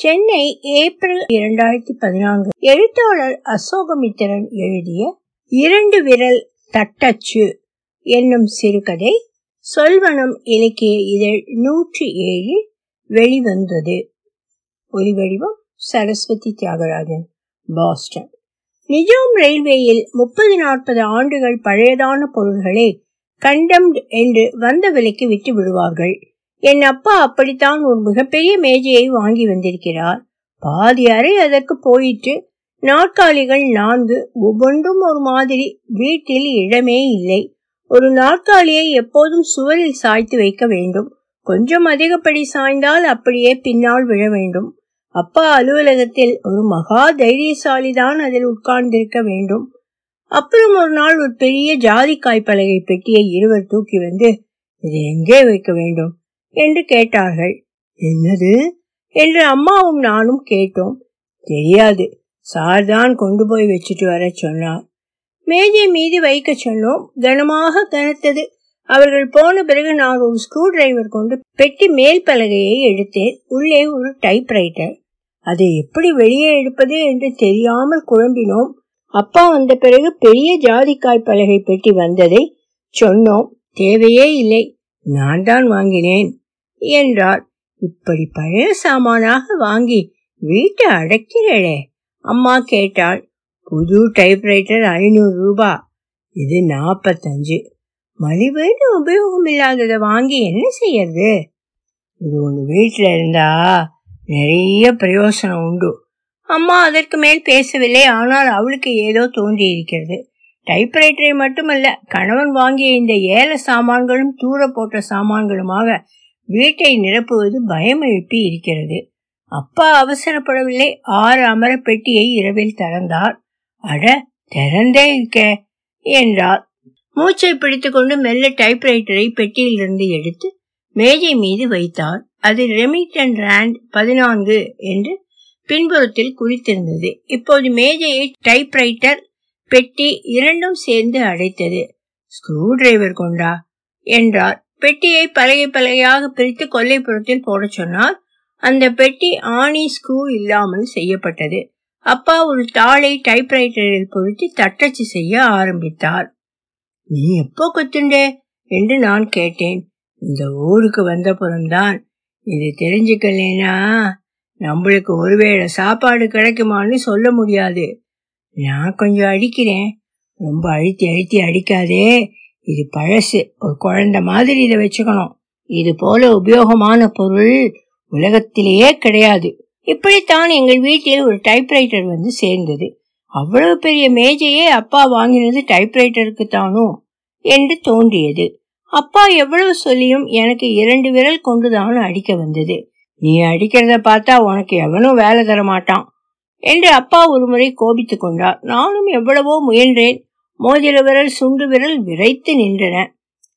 Chennai April இரண்டாயிரத்தி பதினான்கு எழுத்தாளர் அசோகமித்திரன் எழுதிய இரண்டு விரல் தட்டச்சு என்னும் சிறுகதை சொல்வனம் இலக்கிய இதழ் நூற்றி ஏழு வெளிவந்தது. ஒலிவடிவம் சரஸ்வதி தியாகராஜன் பாஸ்டன். நிஜாம் ரயில்வேயில் முப்பது நாற்பது ஆண்டுகள் பழையதான பொருள்களை கண்டம்ட் என்று வந்த விலைக்கு விட்டு விடுவார்கள். என் அப்பா அப்படித்தான் ஒரு மிகப்பெரிய மேஜையை வாங்கி வந்திருக்கிறார். பாதி அறை அதற்கு போயிட்டு நாற்காலிகள் நான்கு ஒவ்வொன்றும் ஒரு மாதிரி வீட்டில் இடமே இல்லை. ஒரு நாற்காலியை எப்போதும் சுவரில் சாய்த்து வைக்க வேண்டும். கொஞ்சம் அதிகப்படி சாய்ந்தால் அப்படியே பின்னால் விழ வேண்டும். அப்பா அலுவலகத்தில் ஒரு மகா தைரியசாலிதான் அதில் உட்கார்ந்திருக்க வேண்டும். அப்புறம் ஒரு நாள் ஒரு பெரிய ஜாதிக்காய் பலகை பெட்டியை இருவர் தூக்கி வந்து இது எங்கே வைக்க வேண்டும்? என்று கேட்டார்கள். என்னது? என்று அம்மாவும் நானும் கேட்டோம். தெரியாது. சார் தான் கொண்டு போய் வச்சுட்டு வர சொன்னார். மேஜை மீது வைக்க சொன்னோம். கனமாக கனத்தது. அவர்கள் போன பிறகு நான் ஒரு ஸ்க்ரூ டிரைவர் கொண்டு பெட்டி மேல் பலகையை எடுத்தேன். உள்ளே ஒரு டைப்ரைட்டர் அதை எப்படி வெளியே எடுப்பது என்று தெரியாமல் குழம்பினோம். அப்பா வந்த பிறகு பெரிய ஜாதிக்காய் பலகை பெட்டி வந்ததை சொன்னோம். தேவையே இல்லை. நான் தான் வாங்கினேன். என்றாள். இப்படி பழைய சாமானாக வாங்கி வீட்டை அடைக்கிறேளே அம்மா கேட்டாள். புது டைப்ரைட்டர் ஐநூறு ரூபா. இது நாப்பத்தஞ்சு. மலிவுன்னு உபயோகம் இல்லாததை வாங்கி என்ன செய்யறது? இது ஒன்று வீட்டில் இருந்தா நிறைய பிரயோசனம் உண்டு. அம்மா அதற்கு மேல் பேசவில்லை. ஆனால் அவளுக்கு ஏதோ தோன்றி இருக்கிறது டைப்ரைட்டரை மட்டுமல்ல கணவன் வாங்கிய இந்த ஏல சாமான்களும் தூர போட்ட சாமான்களுமாக வீட்டை நிரப்புவது பயம் எழுப்பி இருக்கிறது. அப்பா அவசரப்படவில்லை. ஆறு அமர பெட்டியை இரவில் திறந்தார். அட திறந்தே இருக்க என்றார். மூச்சை பிடித்துக்கொண்டு மெல்ல டைப்ரைட்டரை பெட்டியிலிருந்து எடுத்து மேஜை மீது வைத்தார். அது ரெமிங்டன் ரேண்ட் பதினான்கு என்று பின்புறத்தில் குறித்திருந்தது இப்போது மேஜையை டைப்ரைட்டர் பெட்டி இரண்டும் சேர்ந்து அடைத்தது. ஸ்க்ரூ டிரைவர் கொண்டா? என்றார். பெட்டியை பழைய பழையாக பிரித்து கொல்லைப்புறத்தில் போட சொன்னார் அந்த பெட்டி ஆணி ஸ்க்ரூ இல்லாமல் செய்யப்பட்டது. அப்பா ஒரு தாளை டைப்ரைட்டரில் பொருத்தி தட்டச்சு செய்ய ஆரம்பித்தார். நீ எப்போ கொத்துண்டே? என்று நான் கேட்டேன். இந்த ஊருக்கு வந்த புறம்தான் இது தெரிஞ்சுக்கலேனா? நம்மளுக்கு ஒருவேளை சாப்பாடு கிடைக்குமான்னு சொல்ல முடியாது. நான் கொஞ்சம் அடிக்கிறேன். ரொம்ப அழுத்தி அழுத்தி அடிக்காதே. இது பழசு. ஒரு குழந்தை மாதிரி இதை வச்சுக்கணும். இது போல உபயோகமான பொருள் உலகத்திலேயே கிடையாது. இப்படித்தான் எங்கள் வீட்டில் ஒரு டைப்ரைட்டர் வந்து சேர்ந்தது. அவ்வளவு பெரிய மேஜையே அப்பா வாங்கினது டைப்ரைட்டருக்கு தானோ என்று தோன்றியது. அப்பா எவ்வளவு சொல்லியும் எனக்கு இரண்டு விரல் கொண்டுதான் அடிக்க வந்தது. நீ அடிக்கிறத பார்த்தா உனக்கு எவனும் வேலை தர மாட்டான் என்று அப்பா ஒருமுறை கோபித்துக் கொண்டார். நானும் எவ்வளவோ முயன்றேன். மோதிர விரல் சுண்டு விரல் விரைத்து நின்றன.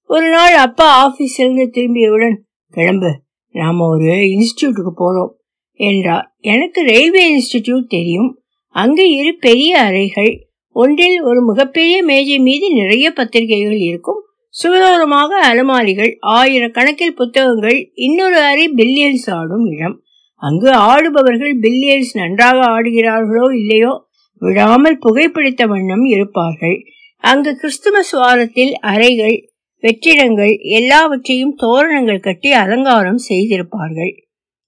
ஒரு நாள் அப்பா ஆபீஸ் இருந்து திரும்பியவுடன் கிளம்பு நாம ஒரு இன்ஸ்டிடியூட்டுக்கு போறோம் என்றார். எனக்கு ரயில்வே இன்ஸ்டிடியூட் தெரியும். அங்கு இரு பெரிய அறைகள். ஒன்றில் ஒரு மிகப்பெரிய மேஜை மீது நிறைய பத்திரிகைகள் இருக்கும். சுவரோரமாக அலமாரிகள் ஆயிரக்கணக்கில் புத்தகங்கள் இன்னொரு அறை பில்லியன்ஸ் ஆடும் இடம். அங்கு ஆடுபவர்கள் பில்லியன்ஸ் நன்றாக ஆடுகிறார்களோ இல்லையோ விடாமல் புகைப்பிடித்த வண்ணம் இருப்பார்கள். அங்கு கிறிஸ்துமஸ் வாரத்தில் அறைகள் வெற்றிடங்கள் எல்லாவற்றையும் தோரணங்கள் கட்டி அலங்காரம் செய்திருப்பார்கள்.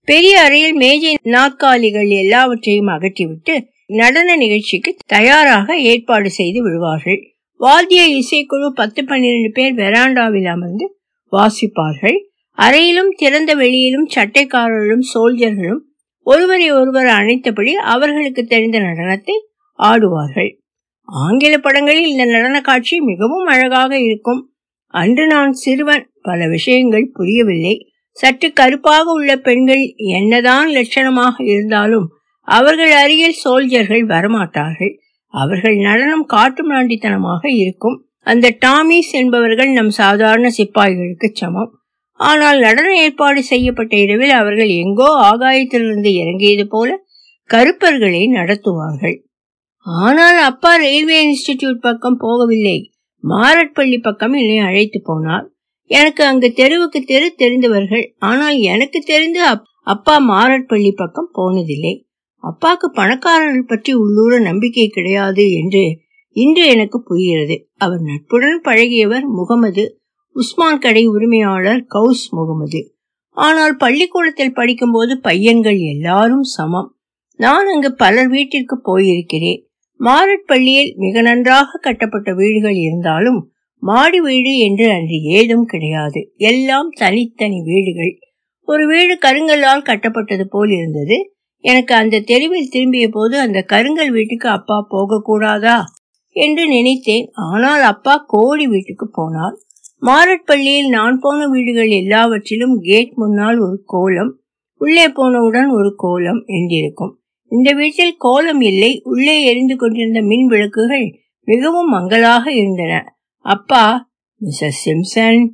பெரிய அறையில் மேஜை நாற்காலிகள் எல்லாவற்றையும் அகற்றிவிட்டு நடன நிகழ்ச்சிக்கு தயாராக ஏற்பாடு செய்து விடுவார்கள். வாத்திய இசைக்குழு பத்து பன்னிரண்டு பேர் வெராண்டாவில் அமர்ந்து வாசிப்பார்கள். அறையிலும் திறந்த வெளியிலும் சட்டைக்காரர்களும் சோல்ஜர்களும் ஒருவரை ஒருவர் அணைத்தபடி அவர்களுக்கு தெரிந்த நடனத்தை ஆடுவார்கள். ஆங்கில படங்களில் இந்த நடன காட்சி மிகவும் அழகாக இருக்கும். அன்று நான் சிறுவன் பல விஷயங்கள் புரியவில்லை. சற்று கருப்பாக உள்ள பெண்கள் என்னதான் லட்சணமாக இருந்தாலும் அவர்கள் அருகில் சோல்ஜர்கள் வரமாட்டார்கள். அவர்கள் நடனம் காட்டு மிராண்டித்தனமாக இருக்கும். அந்த டாமிஸ் என்பவர்கள் நம் சாதாரண சிப்பாய்களுக்கு சமம். ஆனால் நடன ஏற்பாடு செய்யப்பட்ட இரவில் அவர்கள் எங்கோ ஆகாயத்திலிருந்து இறங்கியது போல கருப்பர்களை நடத்துவார்கள். ஆனால் அப்பா ரயில்வே இன்ஸ்டிடியூட் பக்கம் போகவில்லை. மாரட்பள்ளி பக்கம் என்னை அழைத்து போனார். எனக்கு அங்கு தெருவுக்கு தெரு தெரிந்தவர்கள் ஆனால் எனக்கு தெரிந்து அப்பா மாரட்பள்ளி பக்கம் போனதில்லை. அப்பாக்கு பணக்காரர்கள் பற்றி உள்ளூர நம்பிக்கை கிடையாது என்று இன்று எனக்கு புரிகிறது. அவர் நட்புடன் பழகியவர் முகமது உஸ்மான் கடை உரிமையாளர் கவுஸ் முகமது. ஆனால் பள்ளிக்கூடத்தில் படிக்கும்போது பையன்கள் எல்லாரும் சமம். நான் அங்கு பலர் வீட்டிற்கு போயிருக்கிறேன். மாரட்பள்ளியில் மிக நன்றாக கட்டப்பட்ட வீடுகள் இருந்தாலும் மாடி வீடு என்று அன்று ஏதும் கிடையாது. எல்லாம் தனித்தனி வீடுகள். ஒரு வீடு கருங்கல்லால் கட்டப்பட்டது போல் இருந்தது. எனக்கு அந்த தெருவில் திரும்பிய போது அந்த கருங்கல் வீட்டுக்கு அப்பா போகக்கூடாதா என்று நினைத்தேன். ஆனால் அப்பா கோடி வீட்டுக்கு போனார். மாரட்பள்ளியில் நான் போன வீடுகள் எல்லாவற்றிலும் கேட் முன்னால் ஒரு கோலம் உள்ளே போனவுடன் ஒரு கோலம் என்றிருக்கும். இந்த வீட்டில் கோலம் இல்லை. உள்ளே எரிந்து கொண்டிருந்த மின் விளக்குகள் மிகவும் மங்களாக இருந்தன. அப்பா மிஸ்ஸஸ் சிம்சன்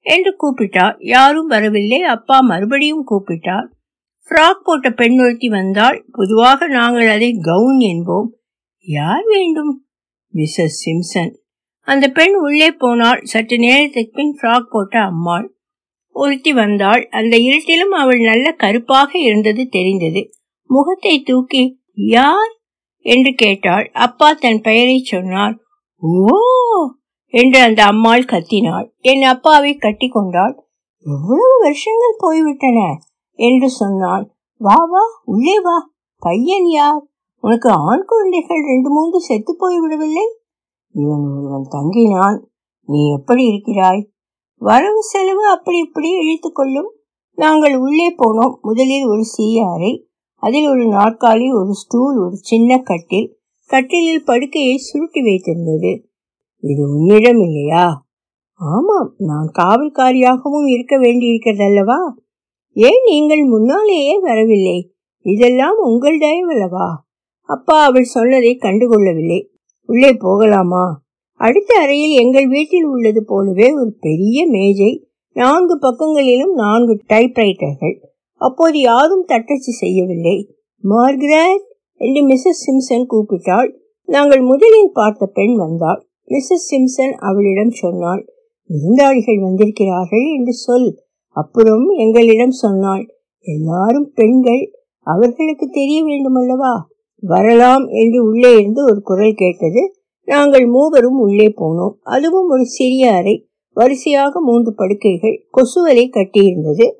என்று கூப்பிட்டார். யாரும் வரவில்லை. அப்பா மறுபடியும் கூப்பிட்டார். ஃப்ராக் போட்ட பெண் ஒருத்தி வந்தால் பொதுவாக நாங்கள் அதை கவுன் என்போம். யார் வேண்டும்? மிஸ்ஸஸ் சிம்சன் அந்த பெண் உள்ளே போனால் சற்று நேரத்துக்கு பின் ஃப்ராக் போட்ட அம்மாள் ஒருத்தி வந்தாள். அந்த இருட்டிலும் அவள் நல்ல கருப்பாக இருந்தது தெரிந்தது. முகத்தை தூக்கி யார்? என்று கேட்டாள். அப்பா தன் பெயரை சொன்னார். ஓ! என்று அந்த அம்மாள் கத்தினாள். என் அப்பாவை கட்டி கொண்டாள் எவ்வளவு வருஷங்கள் போய்விட்டன? என்று சொன்னான் வா வா உள்ளே வா. பையன் யார்? உனக்கு ஆண் குழந்தைகள் ரெண்டு மூன்று செத்து போய்விடவில்லை? இவன் ஒருவன் தங்கினான். நீ எப்படி இருக்கிறாய்? வரவு செலவு அப்படி இப்படி இழுத்துக் கொள்ளும். நாங்கள் உள்ளே போனோம். முதலில் ஒரு சீய அறை அதில் ஒரு நாற்காலி ஒரு ஸ்டூல் ஒரு சின்ன கட்டில். கட்டிலில் படுக்கையை சுருட்டி வைத்திருந்தது. இது உன்னிடம் இல்லையா? ஆமாம் நான் காவல்காரியாகவும் இருக்க வேண்டியிருக்கிறதல்லவா? ஏன் நீங்கள் முன்னாலேயே வரவில்லை? இதெல்லாம் உங்கள் தயவல்லவா? அப்பா அவள் சொன்னதை கண்டுகொள்ளவில்லை. உள்ளே போகலாமா? அடுத்த அறையில் எங்கள் வீட்டில் உள்ளது போலவே ஒரு பெரிய மேஜை நான்கு பக்கங்களிலும் நான்கு டைப்ரைட்டர்கள். அப்போது யாரும் தட்டச்சு செய்யவில்லை. மார்கரெட் என்று மிஸ்ஸஸ் சிம்சன் கூப்பிட்டாள். நாங்கள் முதலில் பார்த்த பெண் வந்தாள். மிஸ்ஸஸ் சிம்சன் அவளிடம் சொன்னாள். விருந்தாளிகள் வந்திருக்கிறார்கள் என்று சொல். அப்புறம் எங்களிடம் சொன்னாள். எல்லாரும் பெண்கள். அவர்களுக்கு தெரிய வேண்டுமல்லவா? வரலாம் என்று உள்ளே இருந்து ஒரு குரல் கேட்டது. நாங்கள் மூவரும் உள்ளே போனோம். அதுவும் ஒரு சிறிய அறை. வரிசையாக மூன்று படுக்கைகள். கொசுவலை கட்டியிருந்தது.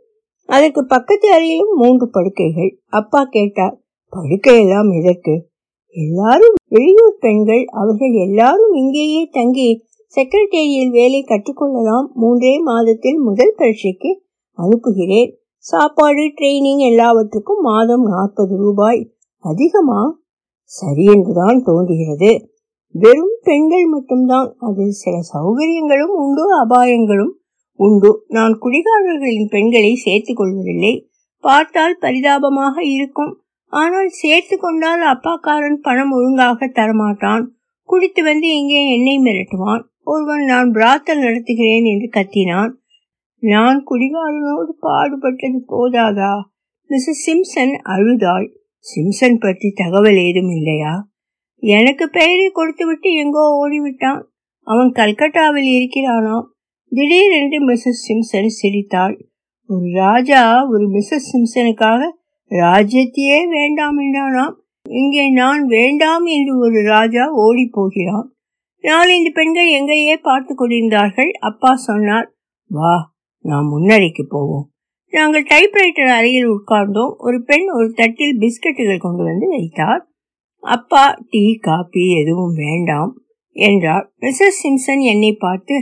அதற்கு பக்கத்து அறையிலும் மூன்று படுக்கைகள். அப்பா கேட்டார் படுக்கையெல்லாம் எதற்கு? எல்லாரும் வெளியூர் பெண்கள். அவர்கள் எல்லாரும் இங்கேயே தங்கி செக்ரட்டேரியல் வேலை கற்றுக்கொள்ளலாம். மூன்றே மாதத்தில் முதல் பரீட்சைக்கு அனுப்புகிறேன். சாப்பாடு ட்ரைனிங் எல்லாவற்றுக்கும் மாதம் நாற்பது ரூபாய். அதிகமா? சரி என்றுதான் தோன்றுகிறது. வெறும் பெண்கள் மட்டும்தான். அதில் சில சௌகரியங்களும் உண்டு அபாயங்களும் உண்டு. நான் குடிகாரர்களின் பெண்களை சேர்த்துக் கொள்வதில்லை. பார்த்தால் பரிதாபமாக இருக்கும். ஆனால் சேர்த்து கொண்டால் அப்பாக்காரன் பணம் ஒழுங்காக தரமாட்டான். குடித்து வந்து இங்கே என்னை மிரட்டுவான். ஒருவன் நான் பிராத்தல் நடத்துகிறேன் என்று கத்தினான். நான் குடிகாரனோடு பாடுபட்டது போதாதா? மிஸ்ஸஸ் சிம்சன் அழுதாள். சிம்சன் பற்றி தகவல் ஏதும் இல்லையா? எனக்கு பெயரை கொடுத்துவிட்டு எங்கோ ஓடிவிட்டான். அவன் கல்கட்டாவில் இருக்கிறானாம். திடீரென்று மிஸ்ஸஸ் சிம்சன் சிரித்தாள். ஒரு ராஜா ஒரு மிஸ்ஸஸ் சிம்சனுக்காக ராஜ்யத்தையே வேண்டாம் என்றானாம். இங்கே நான் வேண்டாம் என்று ஒரு ராஜா ஓடி போகிறான். நாலஞ்சு பெண்கள் எங்கேயே பார்த்து கொண்டிருந்தார்கள் அப்பா சொன்னார். வா நாம் முன்னறைக்கு போவோம். நாங்கள் டைப்ரைட்டர் அறையில் உட்கார்ந்தோம். ஒரு பெண் ஒரு தட்டில் பிஸ்கட்டுகள் கொண்டு வந்து வைத்தார். அப்பா டீ காபி எதுவும் வேண்டாம் என்றார். மிஸ்ஸஸ் சிம்சன் என்னை பார்த்து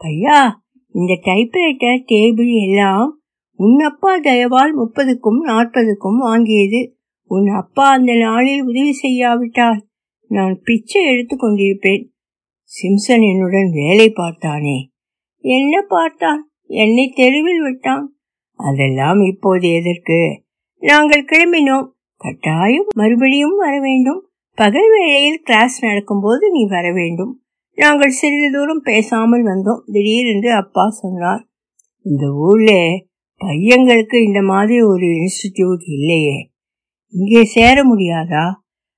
ஐயா இந்த டைப்ரைட்டர் டேபிள் எல்லாம் உன் அப்பா தயவால் முப்பதுக்கும் நாற்பதுக்கும் வாங்கியது. உன் அப்பா அந்த நாளில் உதவி செய்யாவிட்டால் நான் பிச்சை எடுத்து கொண்டிருப்பேன். சிம்சன் என்னுடன் வேலை பார்த்தானே. என்ன பார்த்தான்? என்னை தெருவில் விட்டான். அதெல்லாம் இப்போது எதற்கு? நாங்கள் கிளம்பினோம். கட்டாயம் மறுபடியும் வர வேண்டும். பகல் வேளையில் கிளாஸ் நடக்கும்போது நீ வர வேண்டும். நாங்கள் சிறிது தூரம் பேசாமல் வந்தோம். திடீரென்று அப்பா சொன்னார் இந்த ஊர்ல பையங்களுக்கு இந்த மாதிரி ஒரு இன்ஸ்டிடியூட் இல்லையே. இங்கே சேர முடியாதா?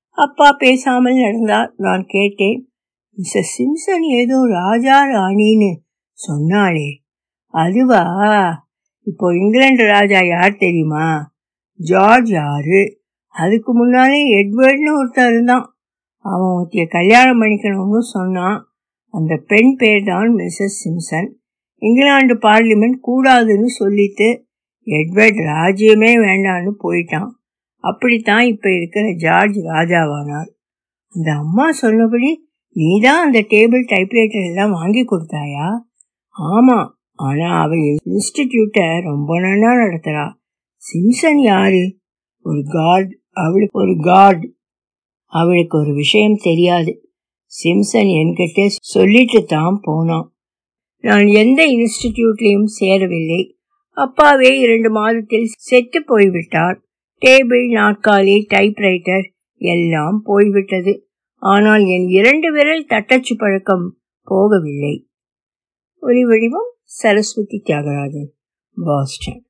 அப்பா பேசாமல் நடந்தார். நான் கேட்டேன் மிஸ்ஸஸ் சிம்சன் ஏதோ ராஜா ராணின்னு சொன்னாளே. அதுவா? இப்போ இங்கிலாந்து ராஜா யார் தெரியுமா? ஜார்ஜ் யாரு? அதுக்கு முன்னாலே எட்வர்ட்னு ஒருத்தர் இருந்தான். அவன் ஒருத்திய கல்யாணம் பண்ணிக்கணும்னு சொன்னான். அந்த பெண் பேர் தான் மிஸ்ஸஸ் சிம்சன். இங்கிலாந்து பார்லிமெண்ட் கூடாதுன்னு சொல்லிட்டு எட்வர்ட் ராஜ்யமே வேண்டான்னு போயிட்டான். அப்படித்தான் இப்ப இருக்கிற ஜார்ஜ் ராஜாவானார். அந்த அம்மா சொன்னபடி நீ தான் அந்த டேபிள் டைப்ரைட்டர் எல்லாம் வாங்கி கொடுத்தாயா? ஆமா ஆனா அவ இன்ஸ்டிடியூட்டை ரொம்ப நல்லா நடத்துறா. சிம்சன் யாரு? ஒரு காட் அவளுக்கு ஒரு காட் அவளுக்கு ஒரு விஷயம் தெரியாது. சிம்சன் என்கிட்ட சொல்லிட்டு தான் போனான். நான் எந்த இன்ஸ்டிடியூட்லயும் சேரவில்லை. அப்பாவே இரண்டு மாதத்தில் செத்து போய்விட்டார். டேபிள் நாற்காலி டைப்ரைட்டர் எல்லாம் போய்விட்டது. ஆனால் என் இரண்டு விரல் தட்டச்சு பழக்கம் போகவில்லை. ஒலி வடிவம் சரஸ்வதி தியாகராஜன் பாஸ்டன்.